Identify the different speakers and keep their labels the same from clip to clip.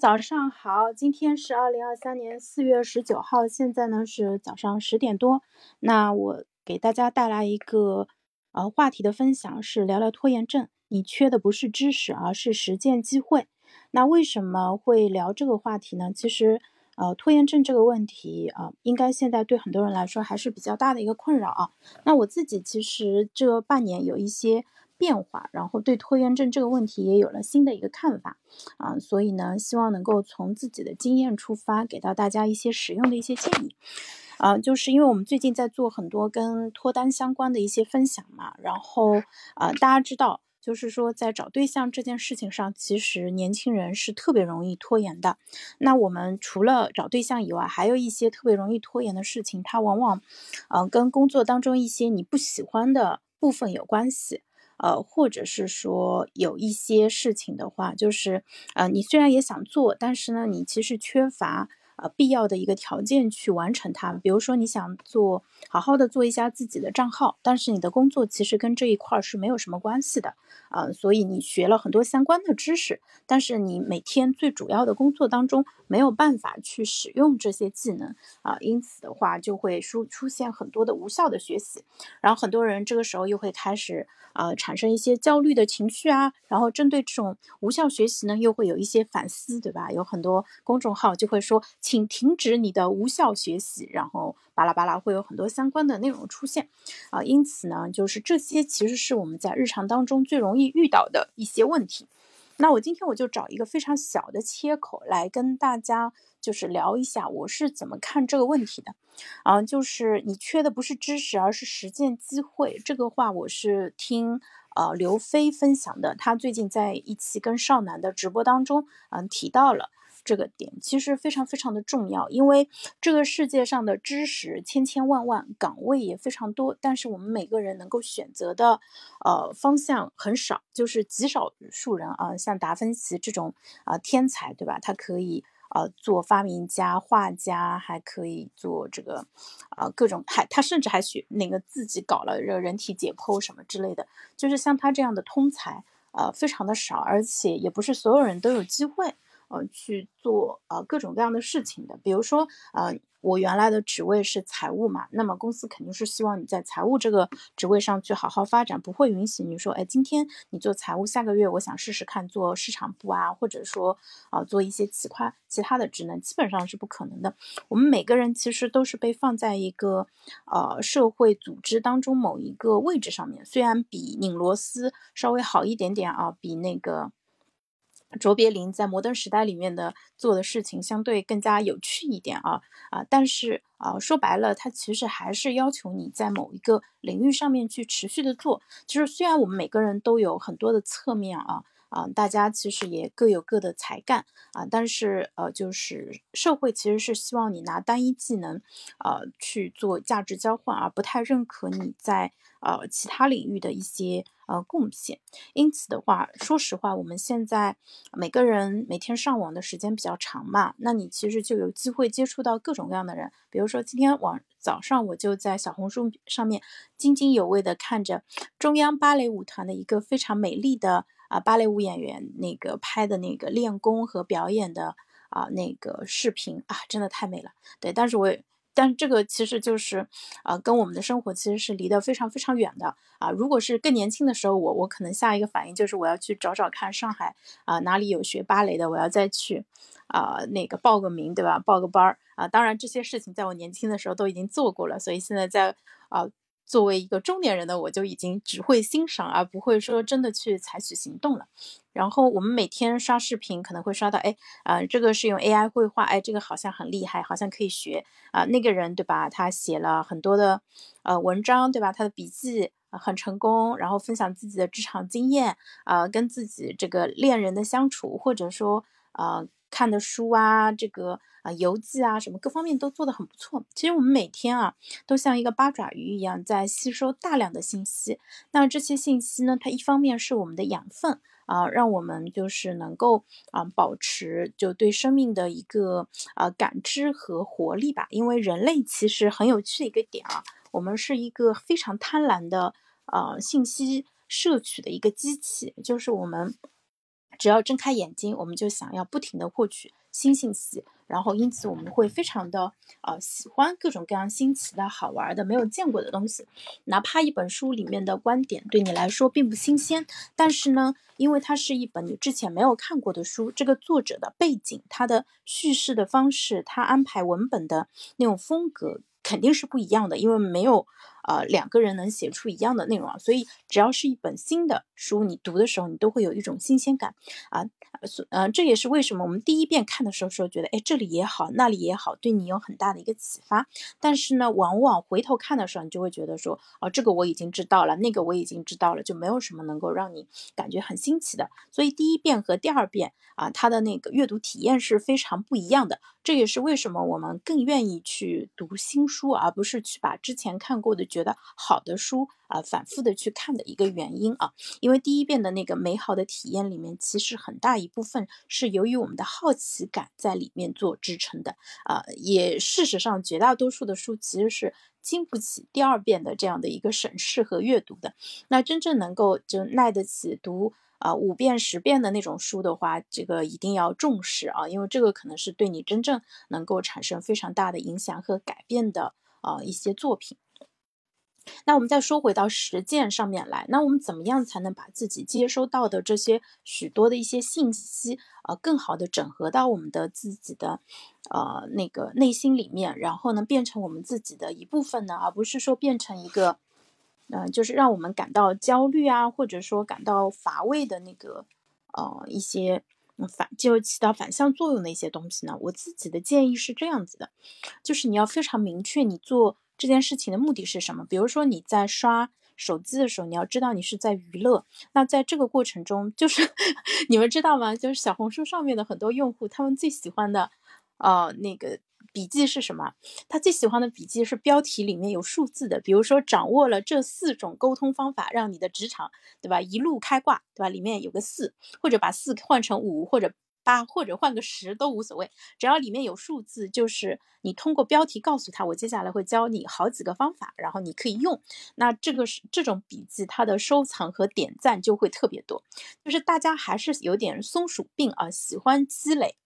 Speaker 1: 早上好，今天是二零二三年四月十九号，现在呢是早上十点多。那我给大家带来一个呃话题的分享，是聊聊拖延症。你缺的不是知识，而是实践机会。那为什么会聊这个话题呢？其实呃拖延症这个问题啊，应该现在对很多人来说还是比较大的一个困扰啊。那我自己其实这半年有一些。变化，然后对拖延症这个问题也有了新的一个看法啊，所以呢，希望能够从自己的经验出发，给到大家一些实用的一些建议啊，就是因为我们最近在做很多跟脱单相关的一些分享嘛，然后啊，大家知道，就是说在找对象这件事情上，其实年轻人是特别容易拖延的。那我们除了找对象以外，还有一些特别容易拖延的事情，它往往嗯跟工作当中一些你不喜欢的部分有关系。呃，或者是说有一些事情的话，就是呃，你虽然也想做，但是呢，你其实缺乏。呃，必要的一个条件去完成它。比如说，你想做好好的做一下自己的账号，但是你的工作其实跟这一块是没有什么关系的啊，所以你学了很多相关的知识，但是你每天最主要的工作当中没有办法去使用这些技能啊，因此的话就会出出现很多的无效的学习，然后很多人这个时候又会开始啊产生一些焦虑的情绪啊，然后针对这种无效学习呢，又会有一些反思，对吧？有很多公众号就会说。请停止你的无效学习，然后巴拉巴拉会有很多相关的内容出现，啊，因此呢，就是这些其实是我们在日常当中最容易遇到的一些问题。那我今天我就找一个非常小的切口来跟大家就是聊一下我是怎么看这个问题的，啊，就是你缺的不是知识，而是实践机会。这个话我是听呃刘飞分享的，他最近在一期跟少男的直播当中，嗯，提到了。这个点其实非常非常的重要，因为这个世界上的知识千千万万，岗位也非常多，但是我们每个人能够选择的，呃，方向很少，就是极少数人啊，像达芬奇这种啊天才，对吧？他可以呃做发明家、画家，还可以做这个啊各种，还他甚至还学那个自己搞了这个人体解剖什么之类的，就是像他这样的通才，呃，非常的少，而且也不是所有人都有机会。呃，去做呃各种各样的事情的，比如说，呃，我原来的职位是财务嘛，那么公司肯定是希望你在财务这个职位上去好好发展，不会允许你说，哎，今天你做财务，下个月我想试试看做市场部啊，或者说啊做一些其他其他的职能，基本上是不可能的。我们每个人其实都是被放在一个呃社会组织当中某一个位置上面，虽然比拧螺丝稍微好一点点啊，比那个。卓别林在《摩登时代》里面的做的事情相对更加有趣一点啊啊，但是啊说白了，他其实还是要求你在某一个领域上面去持续的做。就是虽然我们每个人都有很多的侧面啊啊，大家其实也各有各的才干啊，但是呃，就是社会其实是希望你拿单一技能呃去做价值交换，而不太认可你在呃其他领域的一些。呃，贡献。因此的话，说实话，我们现在每个人每天上网的时间比较长嘛，那你其实就有机会接触到各种各样的人。比如说，今天晚早上我就在小红书上面津津有味的看着中央芭蕾舞团的一个非常美丽的啊芭蕾舞演员那个拍的那个练功和表演的啊那个视频啊，真的太美了。对，但是我也。但这个其实就是，啊，跟我们的生活其实是离得非常非常远的啊。如果是更年轻的时候，我我可能下一个反应就是我要去找找看上海啊哪里有学芭蕾的，我要再去啊那个报个名，对吧？报个班儿啊。当然这些事情在我年轻的时候都已经做过了，所以现在在啊。作为一个中年人的我，就已经只会欣赏，而不会说真的去采取行动了。然后我们每天刷视频，可能会刷到，哎，啊，这个是用 AI 绘画，哎，这个好像很厉害，好像可以学啊。那个人对吧？他写了很多的呃文章，对吧？他的笔记很成功，然后分享自己的职场经验啊，跟自己这个恋人的相处，或者说啊。看的书啊，这个啊游记啊，什么各方面都做得很不错。其实我们每天啊，都像一个八爪鱼一样，在吸收大量的信息。那这些信息呢，它一方面是我们的养分啊，让我们就是能够啊保持就对生命的一个啊感知和活力吧。因为人类其实很有趣的一个点啊，我们是一个非常贪婪的呃信息摄取的一个机器，就是我们。只要睁开眼睛，我们就想要不停的获取新信息。然后，因此我们会非常的呃喜欢各种各样新奇的好玩的、没有见过的东西。哪怕一本书里面的观点对你来说并不新鲜，但是呢，因为它是一本你之前没有看过的书，这个作者的背景、他的叙事的方式、他安排文本的那种风格肯定是不一样的，因为没有。呃，两个人能写出一样的内容啊，所以只要是一本新的书，你读的时候，你都会有一种新鲜感啊。所，嗯，这也是为什么我们第一遍看的时候说觉得，哎，这里也好，那里也好，对你有很大的一个启发。但是呢，往往回头看的时候，你就会觉得说，哦，这个我已经知道了，那个我已经知道了，就没有什么能够让你感觉很新奇的。所以第一遍和第二遍啊，它的那个阅读体验是非常不一样的。这也是为什么我们更愿意去读新书，而不是去把之前看过的觉得好的书啊反复的去看的一个原因啊。因为第一遍的那个美好的体验里面，其实很大一部分是由于我们的好奇感在里面做支撑的啊。也事实上，绝大多数的书其实是经不起第二遍的这样的一个审视和阅读的。那真正能够就耐得起读。啊，五遍十遍的那种书的话，这个一定要重视啊，因为这个可能是对你真正能够产生非常大的影响和改变的啊一些作品。那我们再说回到实践上面来，那我们怎么样才能把自己接收到的这些许多的一些信息啊，更好的整合到我们的自己的呃那个内心里面，然后呢变成我们自己的一部分呢，而不是说变成一个。嗯，就是让我们感到焦虑啊，或者说感到乏味的那个，呃，一些反就起到反向作用的一些东西呢。我自己的建议是这样子的，就是你要非常明确你做这件事情的目的是什么。比如说你在刷手机的时候，你要知道你是在娱乐。那在这个过程中，就是 你们知道吗？就是小红书上面的很多用户，他们最喜欢的，呃，那个。笔记是什么？他最喜欢的笔记是标题里面有数字的，比如说掌握了这四种沟通方法，让你的职场，对吧？一路开挂，对吧？里面有个四，或者把四换成五或者八，或者换个十都无所谓，只要里面有数字，就是你通过标题告诉他，我接下来会教你好几个方法，然后你可以用。那这个是这种笔记，它的收藏和点赞就会特别多，就是大家还是有点松鼠病啊，喜欢积累。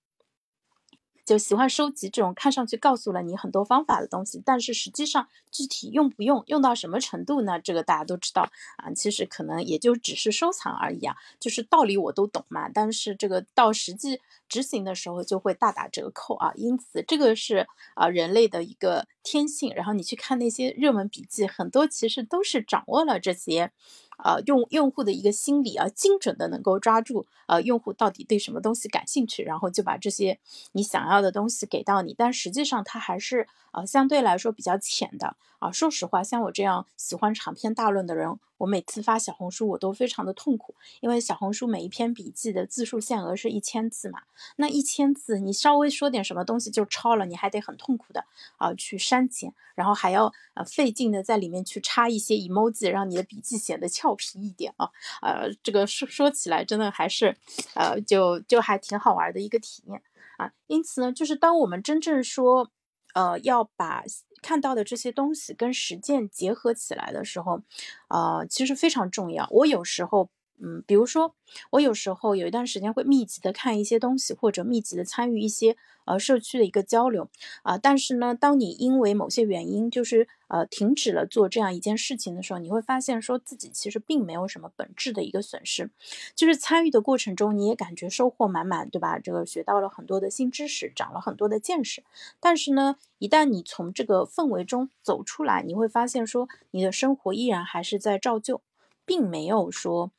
Speaker 1: 就喜欢收集这种看上去告诉了你很多方法的东西，但是实际上具体用不用，用到什么程度呢？这个大家都知道啊，其实可能也就只是收藏而已啊。就是道理我都懂嘛，但是这个到实际执行的时候就会大打折扣啊。因此这个是啊人类的一个天性。然后你去看那些热门笔记，很多其实都是掌握了这些。呃，用用户的一个心理啊，精准的能够抓住呃用户到底对什么东西感兴趣，然后就把这些你想要的东西给到你。但实际上它还是呃相对来说比较浅的啊。说实话，像我这样喜欢长篇大论的人。我每次发小红书，我都非常的痛苦，因为小红书每一篇笔记的字数限额是一千字嘛，那一千字你稍微说点什么东西就超了，你还得很痛苦的啊去删减，然后还要呃费劲的在里面去插一些 emoji，让你的笔记显得俏皮一点啊，呃，这个说说起来真的还是，呃，就就还挺好玩的一个体验啊。因此呢，就是当我们真正说，呃，要把看到的这些东西跟实践结合起来的时候，呃，其实非常重要。我有时候。嗯，比如说，我有时候有一段时间会密集的看一些东西，或者密集的参与一些呃社区的一个交流啊。但是呢，当你因为某些原因，就是呃停止了做这样一件事情的时候，你会发现说自己其实并没有什么本质的一个损失，就是参与的过程中你也感觉收获满满，对吧？这个学到了很多的新知识，长了很多的见识。但是呢，一旦你从这个氛围中走出来，你会发现说你的生活依然还是在照旧，并没有说。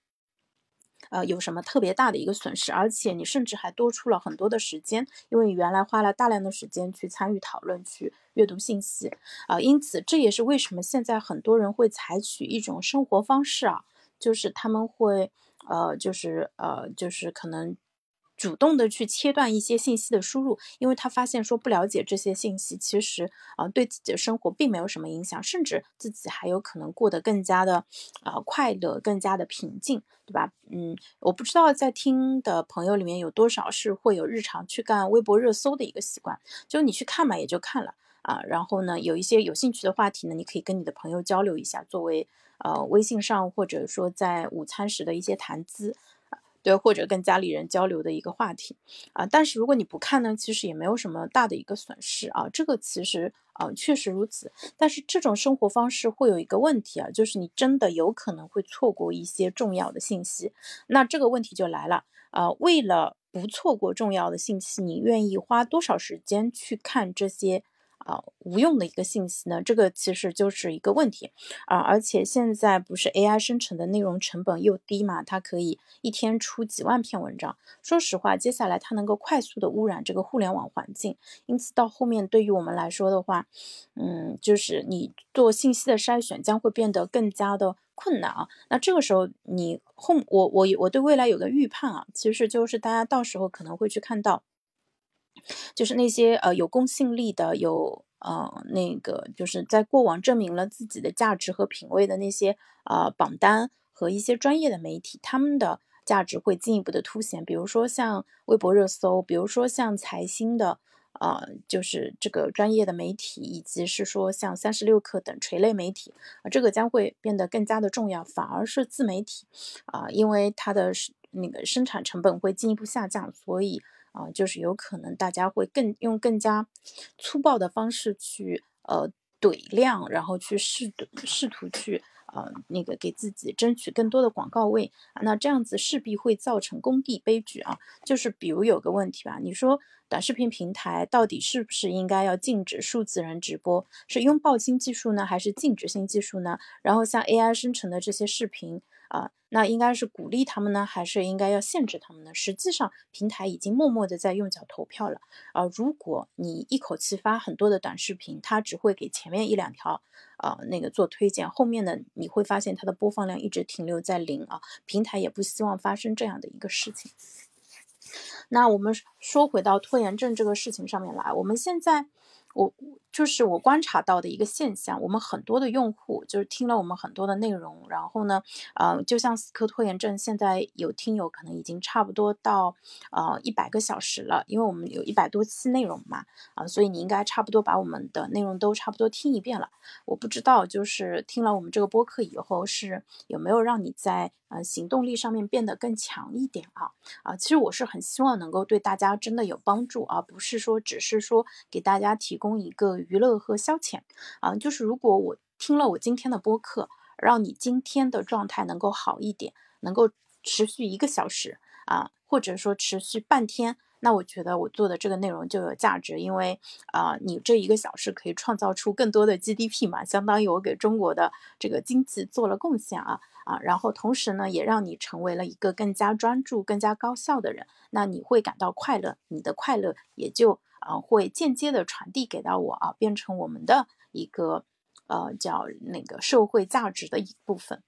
Speaker 1: 呃，有什么特别大的一个损失？而且你甚至还多出了很多的时间，因为你原来花了大量的时间去参与讨论、去阅读信息啊。因此，这也是为什么现在很多人会采取一种生活方式啊，就是他们会呃，就是呃，就是可能。主动的去切断一些信息的输入，因为他发现说不了解这些信息，其实啊对自己的生活并没有什么影响，甚至自己还有可能过得更加的啊快乐，更加的平静，对吧？嗯，我不知道在听的朋友里面有多少是会有日常去干微博热搜的一个习惯，就你去看嘛也就看了啊，然后呢有一些有兴趣的话题呢，你可以跟你的朋友交流一下，作为呃微信上或者说在午餐时的一些谈资。对，或者跟家里人交流的一个话题啊。但是如果你不看呢，其实也没有什么大的一个损失啊。这个其实啊确实如此，但是这种生活方式会有一个问题啊，就是你真的有可能会错过一些重要的信息。那这个问题就来了啊，为了不错过重要的信息，你愿意花多少时间去看这些？啊，无用的一个信息呢，这个其实就是一个问题啊。而且现在不是 AI 生成的内容成本又低嘛，它可以一天出几万篇文章。说实话，接下来它能够快速的污染这个互联网环境，因此到后面对于我们来说的话，嗯，就是你做信息的筛选将会变得更加的困难啊。那这个时候你后我我我对未来有个预判啊，其实就是大家到时候可能会去看到。就是那些呃有公信力的，有呃那个就是在过往证明了自己的价值和品位的那些呃榜单和一些专业的媒体，他们的价值会进一步的凸显。比如说像微博热搜，比如说像财新的呃就是这个专业的媒体，以及是说像三十六氪等垂类媒体啊，这个将会变得更加的重要。反而是自媒体啊，因为它的那个生产成本会进一步下降，所以。啊，就是有可能大家会更用更加粗暴的方式去呃怼量，然后去试试图去呃那个给自己争取更多的广告位，那这样子势必会造成工地悲剧啊。就是比如有个问题吧，你说短视频平台到底是不是应该要禁止数字人直播？是拥抱新技术呢，还是禁止新技术呢？然后像 AI 生成的这些视频。啊，那应该是鼓励他们呢，还是应该要限制他们呢？实际上，平台已经默默的在用脚投票了。啊，如果你一口气发很多的短视频，它只会给前面一两条，啊，那个做推荐，后面的你会发现它的播放量一直停留在零啊。平台也不希望发生这样的一个事情。那我们说回到拖延症这个事情上面来，我们现在。我就是我观察到的一个现象，我们很多的用户就是听了我们很多的内容，然后呢，呃，就像死磕拖延症，现在有听友可能已经差不多到呃一百个小时了，因为我们有一百多期内容嘛，啊，所以你应该差不多把我们的内容都差不多听一遍了。我不知道，就是听了我们这个播客以后，是有没有让你在。呃，行动力上面变得更强一点啊啊！其实我是很希望能够对大家真的有帮助，而不是说只是说给大家提供供一个娱乐和消遣啊。就是如果我听了我今天的播客，让你今天的状态能够好一点，能够持续一个小时啊，或者说持续半天。那我觉得我做的这个内容就有价值，因为啊，你这一个小时可以创造出更多的 GDP 嘛，相当于我给中国的这个经济做了贡献啊啊，然后同时呢，也让你成为了一个更加专注、更加高效的人，那你会感到快乐，你的快乐也就啊会间接的传递给到我啊，变成我们的一个呃叫那个社会价值的一部分。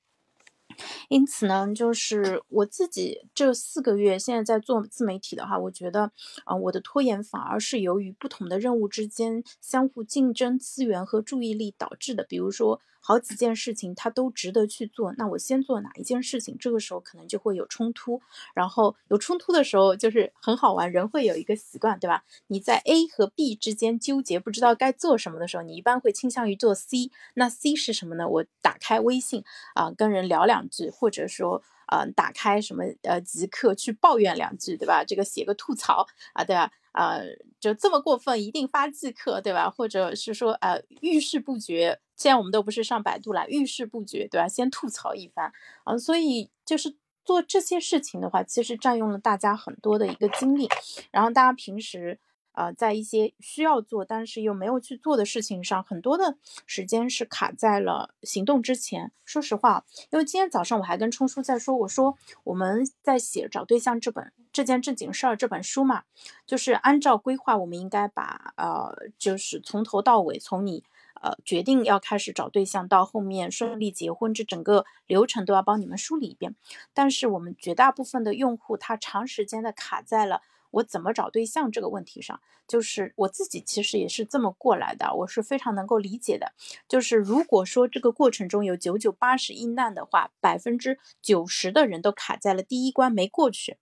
Speaker 1: 因此呢，就是我自己这四个月现在在做自媒体的话，我觉得，啊，我的拖延反而是由于不同的任务之间相互竞争资源和注意力导致的。比如说。好几件事情他都值得去做，那我先做哪一件事情？这个时候可能就会有冲突，然后有冲突的时候就是很好玩，人会有一个习惯，对吧？你在 A 和 B 之间纠结，不知道该做什么的时候，你一般会倾向于做 C。那 C 是什么呢？我打开微信啊，跟人聊两句，或者说。呃，打开什么呃极客去抱怨两句，对吧？这个写个吐槽啊，对吧？呃，就这么过分，一定发即刻，对吧？或者是说呃遇事不决，现在我们都不是上百度了，遇事不决，对吧？先吐槽一番啊，所以就是做这些事情的话，其实占用了大家很多的一个精力，然后大家平时。呃，在一些需要做但是又没有去做的事情上，很多的时间是卡在了行动之前。说实话，因为今天早上我还跟冲叔在说，我说我们在写《找对象》这本这件正经事儿这本书嘛，就是按照规划，我们应该把呃，就是从头到尾，从你呃决定要开始找对象到后面顺利结婚，这整个流程都要帮你们梳理一遍。但是我们绝大部分的用户，他长时间的卡在了。我怎么找对象这个问题上，就是我自己其实也是这么过来的，我是非常能够理解的。就是如果说这个过程中有九九八十一难的话，百分之九十的人都卡在了第一关没过去。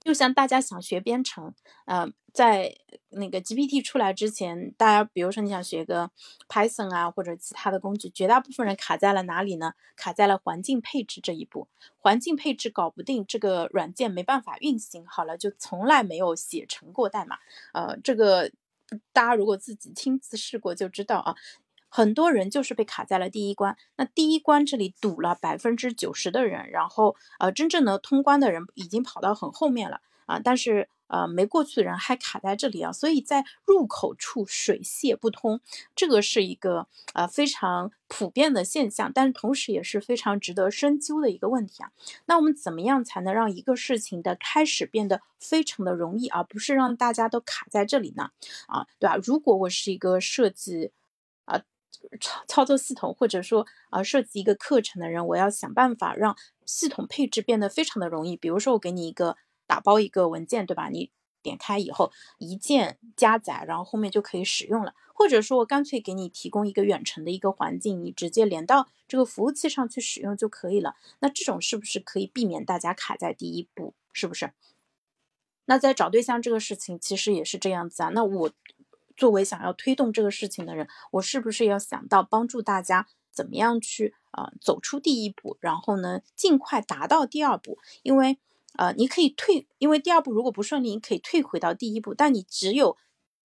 Speaker 1: 就像大家想学编程，呃，在那个 GPT 出来之前，大家比如说你想学个 Python 啊，或者其他的工具，绝大部分人卡在了哪里呢？卡在了环境配置这一步。环境配置搞不定，这个软件没办法运行好了，就从来没有写成过代码。呃，这个大家如果自己亲自试过就知道啊。很多人就是被卡在了第一关，那第一关这里堵了百分之九十的人，然后呃，真正的通关的人已经跑到很后面了啊，但是呃没过去的人还卡在这里啊，所以在入口处水泄不通，这个是一个呃非常普遍的现象，但是同时也是非常值得深究的一个问题啊。那我们怎么样才能让一个事情的开始变得非常的容易，而不是让大家都卡在这里呢？啊，对吧？如果我是一个设计。操操作系统，或者说啊设计一个课程的人，我要想办法让系统配置变得非常的容易。比如说，我给你一个打包一个文件，对吧？你点开以后一键加载，然后后面就可以使用了。或者说我干脆给你提供一个远程的一个环境，你直接连到这个服务器上去使用就可以了。那这种是不是可以避免大家卡在第一步？是不是？那在找对象这个事情其实也是这样子啊。那我。作为想要推动这个事情的人，我是不是要想到帮助大家怎么样去啊走出第一步，然后呢尽快达到第二步？因为呃你可以退，因为第二步如果不顺利，你可以退回到第一步，但你只有。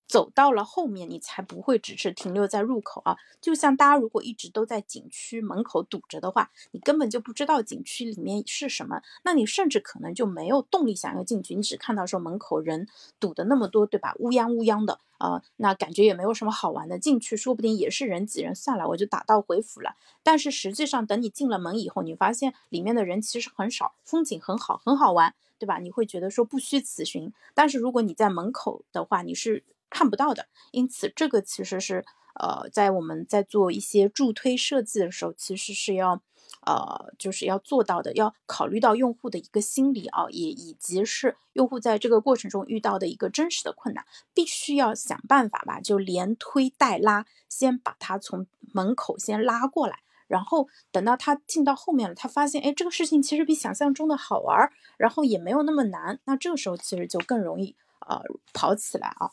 Speaker 1: 走到了后面，你才不会只是停留在入口啊！就像大家如果一直都在景区门口堵着的话，你根本就不知道景区里面是什么，那你甚至可能就没有动力想要进去。你只看到说门口人堵的那么多，对吧？乌泱乌泱的啊，那感觉也没有什么好玩的。进去说不定也是人挤人，算了，我就打道回府了。但是实际上，等你进了门以后，你发现里面的人其实很少，风景很好，很好玩，对吧？你会觉得说不虚此行。但是如果你在门口的话，你是。看不到的，因此这个其实是呃，在我们在做一些助推设计的时候，其实是要呃，就是要做到的，要考虑到用户的一个心理啊，也以及是用户在这个过程中遇到的一个真实的困难，必须要想办法吧，就连推带拉，先把他从门口先拉过来，然后等到他进到后面了，他发现哎，这个事情其实比想象中的好玩，然后也没有那么难，那这个时候其实就更容易呃跑起来啊。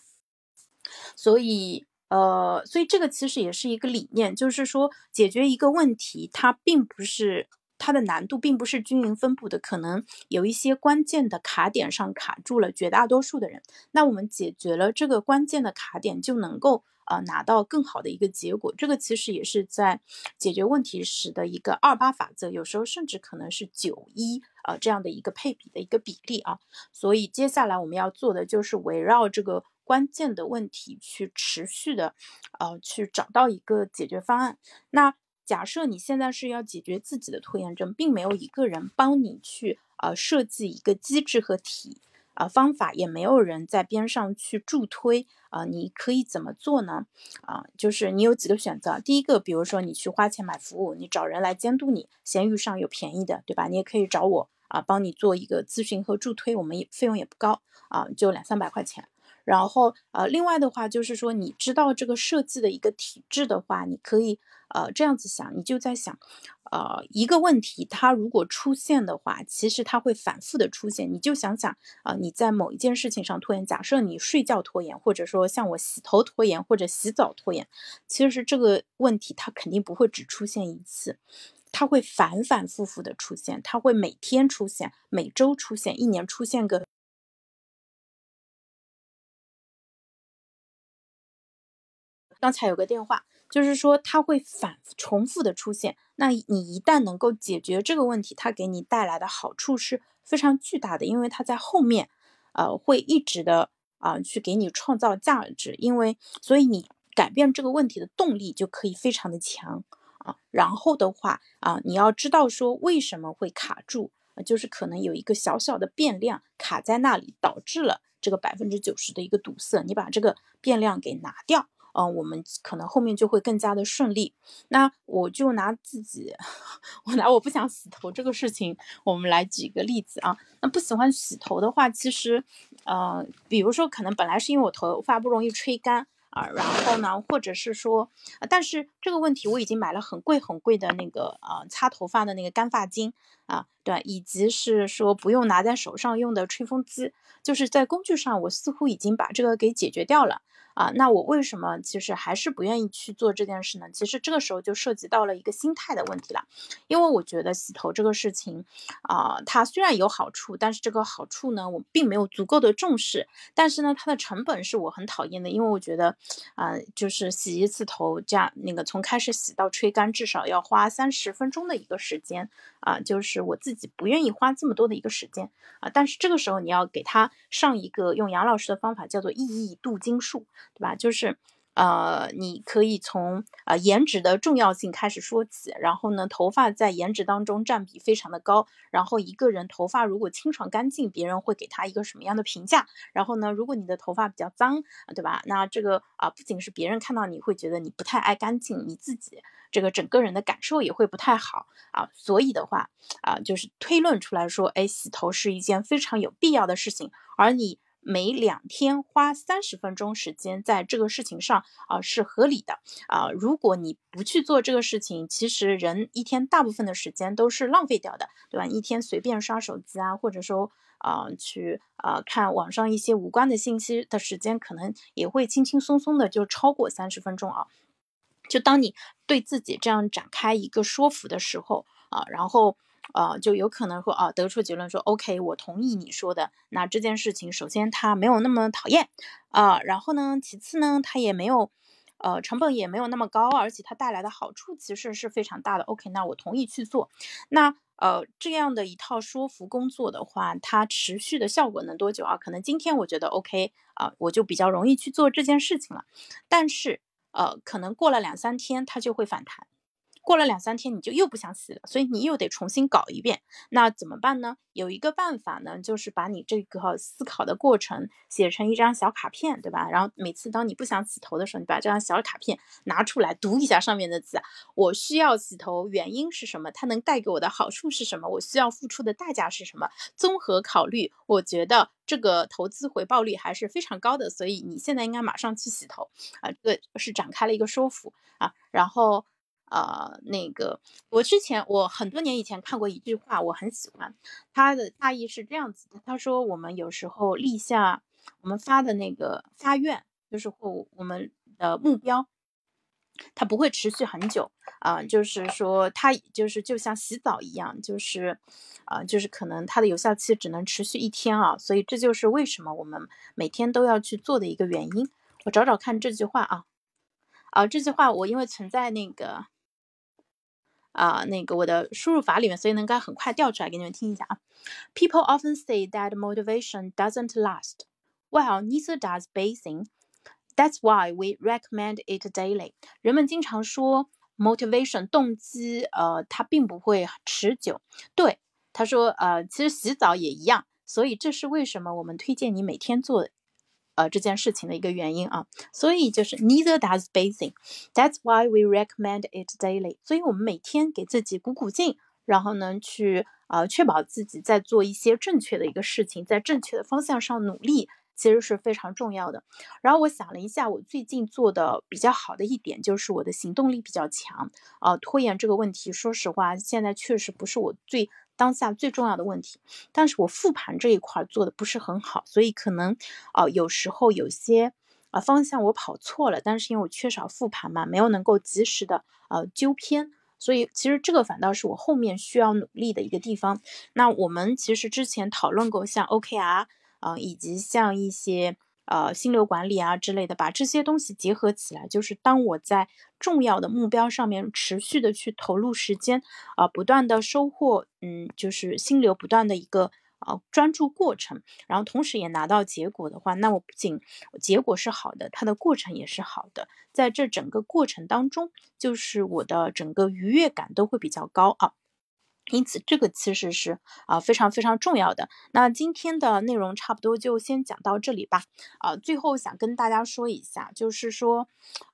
Speaker 1: 所以，呃，所以这个其实也是一个理念，就是说解决一个问题，它并不是它的难度并不是均匀分布的，可能有一些关键的卡点上卡住了绝大多数的人。那我们解决了这个关键的卡点，就能够呃拿到更好的一个结果。这个其实也是在解决问题时的一个二八法则，有时候甚至可能是九一呃这样的一个配比的一个比例啊。所以接下来我们要做的就是围绕这个。关键的问题去持续的，呃，去找到一个解决方案。那假设你现在是要解决自己的拖延症，并没有一个人帮你去呃设计一个机制和体啊方法，也没有人在边上去助推啊，你可以怎么做呢？啊，就是你有几个选择。第一个，比如说你去花钱买服务，你找人来监督你，闲鱼上有便宜的，对吧？你也可以找我啊，帮你做一个咨询和助推，我们也费用也不高啊，就两三百块钱。然后，呃，另外的话就是说，你知道这个设计的一个体制的话，你可以，呃，这样子想，你就在想，呃，一个问题它如果出现的话，其实它会反复的出现。你就想想，啊，你在某一件事情上拖延，假设你睡觉拖延，或者说像我洗头拖延或者洗澡拖延，其实这个问题它肯定不会只出现一次，它会反反复复的出现，它会每天出现，每周出现，一年出现个。刚才有个电话，就是说它会反重复的出现。那你一旦能够解决这个问题，它给你带来的好处是非常巨大的，因为它在后面，呃，会一直的啊去给你创造价值。因为所以你改变这个问题的动力就可以非常的强啊。然后的话啊，你要知道说为什么会卡住，就是可能有一个小小的变量卡在那里，导致了这个百分之九十的一个堵塞。你把这个变量给拿掉。嗯，我们可能后面就会更加的顺利。那我就拿自己，我拿我不想洗头这个事情，我们来举个例子啊。那不喜欢洗头的话，其实，呃，比如说可能本来是因为我头发不容易吹干啊，然后呢，或者是说，但是这个问题我已经买了很贵很贵的那个呃擦头发的那个干发巾啊，对，以及是说不用拿在手上用的吹风机，就是在工具上我似乎已经把这个给解决掉了。啊，那我为什么其实还是不愿意去做这件事呢？其实这个时候就涉及到了一个心态的问题了，因为我觉得洗头这个事情，啊，它虽然有好处，但是这个好处呢，我并没有足够的重视。但是呢，它的成本是我很讨厌的，因为我觉得，啊，就是洗一次头，这样那个从开始洗到吹干，至少要花三十分钟的一个时间，啊，就是我自己不愿意花这么多的一个时间，啊，但是这个时候你要给他上一个用杨老师的方法，叫做意义镀金术。对吧？就是，呃，你可以从呃颜值的重要性开始说起，然后呢，头发在颜值当中占比非常的高，然后一个人头发如果清爽干净，别人会给他一个什么样的评价？然后呢，如果你的头发比较脏，对吧？那这个啊，不仅是别人看到你会觉得你不太爱干净，你自己这个整个人的感受也会不太好啊。所以的话啊，就是推论出来说，哎，洗头是一件非常有必要的事情，而你。每两天花三十分钟时间在这个事情上啊是合理的啊。如果你不去做这个事情，其实人一天大部分的时间都是浪费掉的，对吧？一天随便刷手机啊，或者说啊去啊看网上一些无关的信息的时间，可能也会轻轻松松的就超过三十分钟啊。就当你对自己这样展开一个说服的时候啊，然后。呃，就有可能说啊，得出结论说，OK，我同意你说的。那这件事情，首先它没有那么讨厌啊，然后呢，其次呢，它也没有，呃，成本也没有那么高，而且它带来的好处其实是非常大的。OK，那我同意去做。那呃，这样的一套说服工作的话，它持续的效果能多久啊？可能今天我觉得 OK 啊，我就比较容易去做这件事情了。但是呃，可能过了两三天，它就会反弹。过了两三天，你就又不想洗了，所以你又得重新搞一遍。那怎么办呢？有一个办法呢，就是把你这个思考的过程写成一张小卡片，对吧？然后每次当你不想洗头的时候，你把这张小卡片拿出来读一下上面的字。我需要洗头，原因是什么？它能带给我的好处是什么？我需要付出的代价是什么？综合考虑，我觉得这个投资回报率还是非常高的，所以你现在应该马上去洗头啊！这个是展开了一个说服啊，然后。呃，那个，我之前我很多年以前看过一句话，我很喜欢，它的大意是这样子的：他说，我们有时候立下我们发的那个发愿，就是或我们的目标，它不会持续很久啊，就是说，它就是就像洗澡一样，就是啊，就是可能它的有效期只能持续一天啊，所以这就是为什么我们每天都要去做的一个原因。我找找看这句话啊，啊，这句话我因为存在那个。啊，那个我的输入法里面，所以能够很快调出来给你们听一下啊。People often say that motivation doesn't last. Well, neither does bathing. That's why we recommend it daily. 人们经常说 motivation 动机，呃，它并不会持久。对，他说，呃，其实洗澡也一样。所以这是为什么我们推荐你每天做呃，这件事情的一个原因啊，所以就是 neither does bathing. That's why we recommend it daily. 所以我们每天给自己鼓鼓劲，然后呢，去呃确保自己在做一些正确的一个事情，在正确的方向上努力，其实是非常重要的。然后我想了一下，我最近做的比较好的一点就是我的行动力比较强啊，拖延这个问题，说实话，现在确实不是我最。当下最重要的问题，但是我复盘这一块做的不是很好，所以可能啊有时候有些啊方向我跑错了，但是因为我缺少复盘嘛，没有能够及时的呃纠偏，所以其实这个反倒是我后面需要努力的一个地方。那我们其实之前讨论过像 OKR 啊，以及像一些。呃，心流管理啊之类的，把这些东西结合起来，就是当我在重要的目标上面持续的去投入时间，啊，不断的收获，嗯，就是心流不断的一个呃专注过程，然后同时也拿到结果的话，那我不仅结果是好的，它的过程也是好的，在这整个过程当中，就是我的整个愉悦感都会比较高啊。因此，这个其实是啊非常非常重要的。那今天的内容差不多就先讲到这里吧。啊，最后想跟大家说一下，就是说，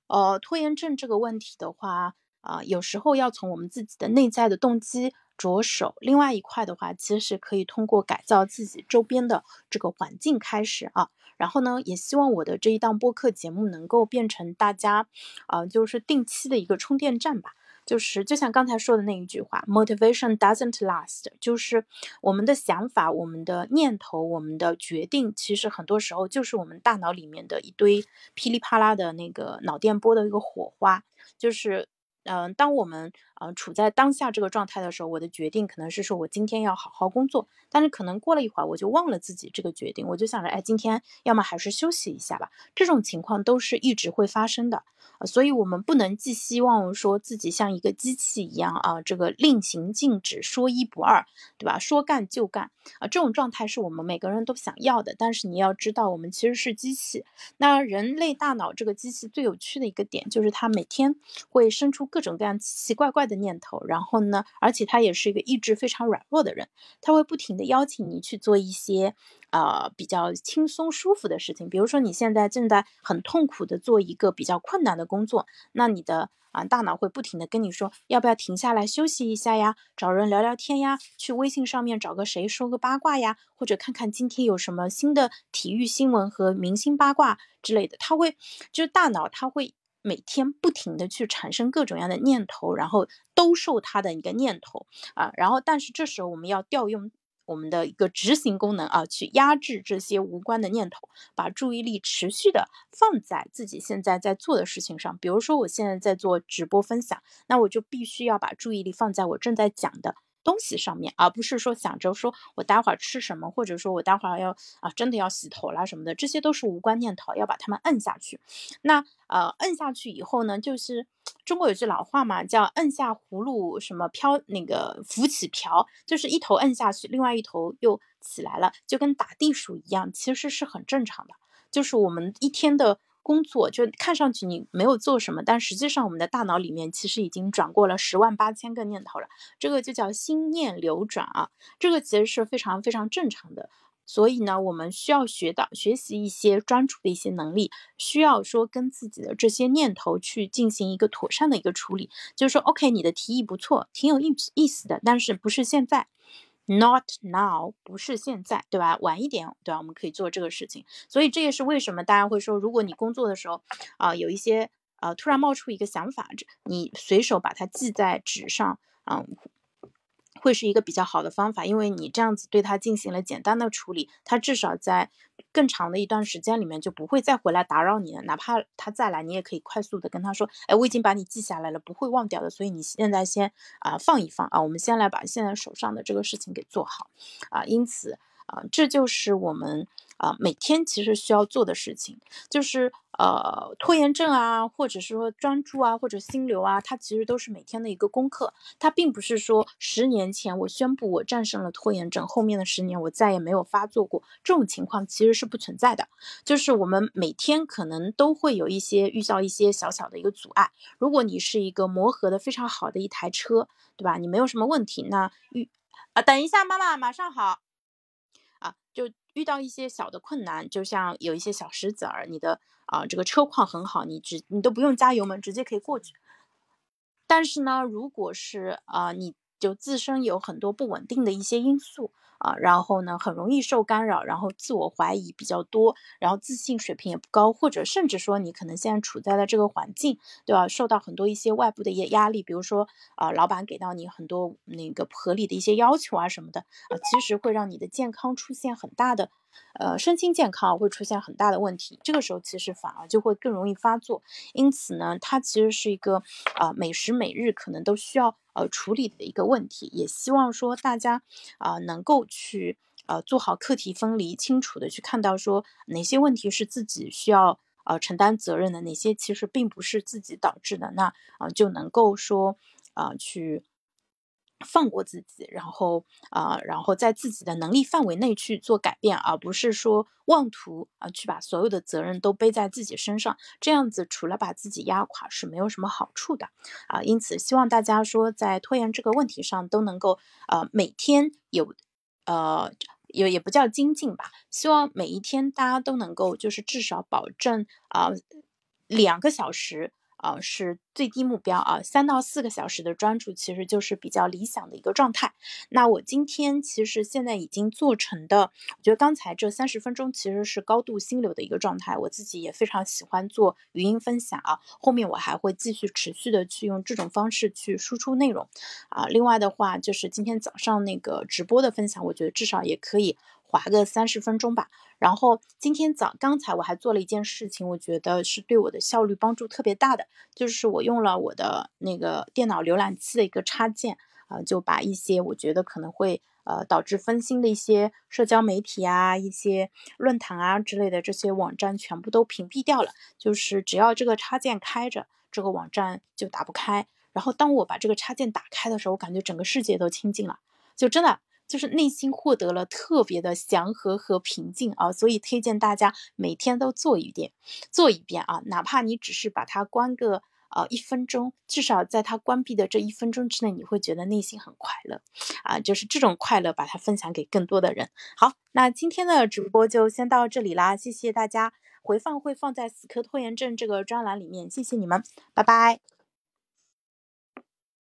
Speaker 1: 呃，拖延症这个问题的话，啊，有时候要从我们自己的内在的动机着手。另外一块的话，其实可以通过改造自己周边的这个环境开始啊。然后呢，也希望我的这一档播客节目能够变成大家，啊，就是定期的一个充电站吧。就是就像刚才说的那一句话，motivation doesn't last，就是我们的想法、我们的念头、我们的决定，其实很多时候就是我们大脑里面的一堆噼里啪啦的那个脑电波的一个火花，就是。嗯，当我们呃处在当下这个状态的时候，我的决定可能是说我今天要好好工作，但是可能过了一会儿我就忘了自己这个决定，我就想着，哎，今天要么还是休息一下吧。这种情况都是一直会发生的，所以我们不能寄希望说自己像一个机器一样啊，这个令行禁止，说一不二，对吧？说干就干啊，这种状态是我们每个人都想要的。但是你要知道，我们其实是机器。那人类大脑这个机器最有趣的一个点就是它每天会生出。各种各样奇奇怪怪的念头，然后呢，而且他也是一个意志非常软弱的人，他会不停的邀请你去做一些呃比较轻松舒服的事情。比如说你现在正在很痛苦的做一个比较困难的工作，那你的啊大脑会不停的跟你说，要不要停下来休息一下呀，找人聊聊天呀，去微信上面找个谁说个八卦呀，或者看看今天有什么新的体育新闻和明星八卦之类的。他会就是大脑他会。每天不停的去产生各种样的念头，然后兜售他的一个念头啊，然后但是这时候我们要调用我们的一个执行功能啊，去压制这些无关的念头，把注意力持续的放在自己现在在做的事情上。比如说我现在在做直播分享，那我就必须要把注意力放在我正在讲的。东西上面，而不是说想着说我待会儿吃什么，或者说我待会儿要啊真的要洗头啦什么的，这些都是无关念头，要把它们摁下去。那呃摁下去以后呢，就是中国有句老话嘛，叫摁下葫芦什么飘那个浮起瓢，就是一头摁下去，另外一头又起来了，就跟打地鼠一样，其实是很正常的。就是我们一天的。工作就看上去你没有做什么，但实际上我们的大脑里面其实已经转过了十万八千个念头了，这个就叫心念流转啊，这个其实是非常非常正常的。所以呢，我们需要学到学习一些专注的一些能力，需要说跟自己的这些念头去进行一个妥善的一个处理，就是说，OK，你的提议不错，挺有意意思的，但是不是现在。Not now，不是现在，对吧？晚一点，对吧？我们可以做这个事情。所以这也是为什么大家会说，如果你工作的时候啊，有一些呃突然冒出一个想法，你随手把它记在纸上，嗯。会是一个比较好的方法，因为你这样子对他进行了简单的处理，他至少在更长的一段时间里面就不会再回来打扰你了。哪怕他再来，你也可以快速的跟他说：“哎，我已经把你记下来了，不会忘掉的。所以你现在先啊放一放啊，我们先来把现在手上的这个事情给做好啊。”因此啊，这就是我们啊每天其实需要做的事情，就是。呃，拖延症啊，或者是说专注啊，或者心流啊，它其实都是每天的一个功课。它并不是说十年前我宣布我战胜了拖延症，后面的十年我再也没有发作过。这种情况其实是不存在的。就是我们每天可能都会有一些遇到一些小小的一个阻碍。如果你是一个磨合的非常好的一台车，对吧？你没有什么问题，那遇啊，等一下，妈妈马上好啊，就遇到一些小的困难，就像有一些小石子儿，你的。啊，这个车况很好，你直你都不用加油门，直接可以过去。但是呢，如果是啊，你就自身有很多不稳定的一些因素。啊，然后呢，很容易受干扰，然后自我怀疑比较多，然后自信水平也不高，或者甚至说你可能现在处在的这个环境，对吧？受到很多一些外部的一些压力，比如说啊，老板给到你很多那个不合理的一些要求啊什么的啊，其实会让你的健康出现很大的，呃，身心健康会出现很大的问题。这个时候其实反而就会更容易发作。因此呢，它其实是一个啊，每时每日可能都需要。呃，处理的一个问题，也希望说大家啊能够去呃做好课题分离，清楚的去看到说哪些问题是自己需要呃承担责任的，哪些其实并不是自己导致的，那啊就能够说啊去。放过自己，然后啊，然后在自己的能力范围内去做改变，而不是说妄图啊去把所有的责任都背在自己身上，这样子除了把自己压垮是没有什么好处的啊。因此，希望大家说在拖延这个问题上都能够呃每天有呃也也不叫精进吧，希望每一天大家都能够就是至少保证啊两个小时。啊，是最低目标啊，三到四个小时的专注其实就是比较理想的一个状态。那我今天其实现在已经做成的，我觉得刚才这三十分钟其实是高度心流的一个状态。我自己也非常喜欢做语音分享啊，后面我还会继续持续的去用这种方式去输出内容啊。另外的话，就是今天早上那个直播的分享，我觉得至少也可以。划个三十分钟吧，然后今天早刚才我还做了一件事情，我觉得是对我的效率帮助特别大的，就是我用了我的那个电脑浏览器的一个插件啊，就把一些我觉得可能会呃导致分心的一些社交媒体啊、一些论坛啊之类的这些网站全部都屏蔽掉了，就是只要这个插件开着，这个网站就打不开。然后当我把这个插件打开的时候，我感觉整个世界都清静了，就真的。就是内心获得了特别的祥和和平静啊，所以推荐大家每天都做一遍，做一遍啊，哪怕你只是把它关个呃一分钟，至少在它关闭的这一分钟之内，你会觉得内心很快乐啊，就是这种快乐，把它分享给更多的人。好，那今天的直播就先到这里啦，谢谢大家，回放会放在死磕拖延症这个专栏里面，谢谢你们，拜拜。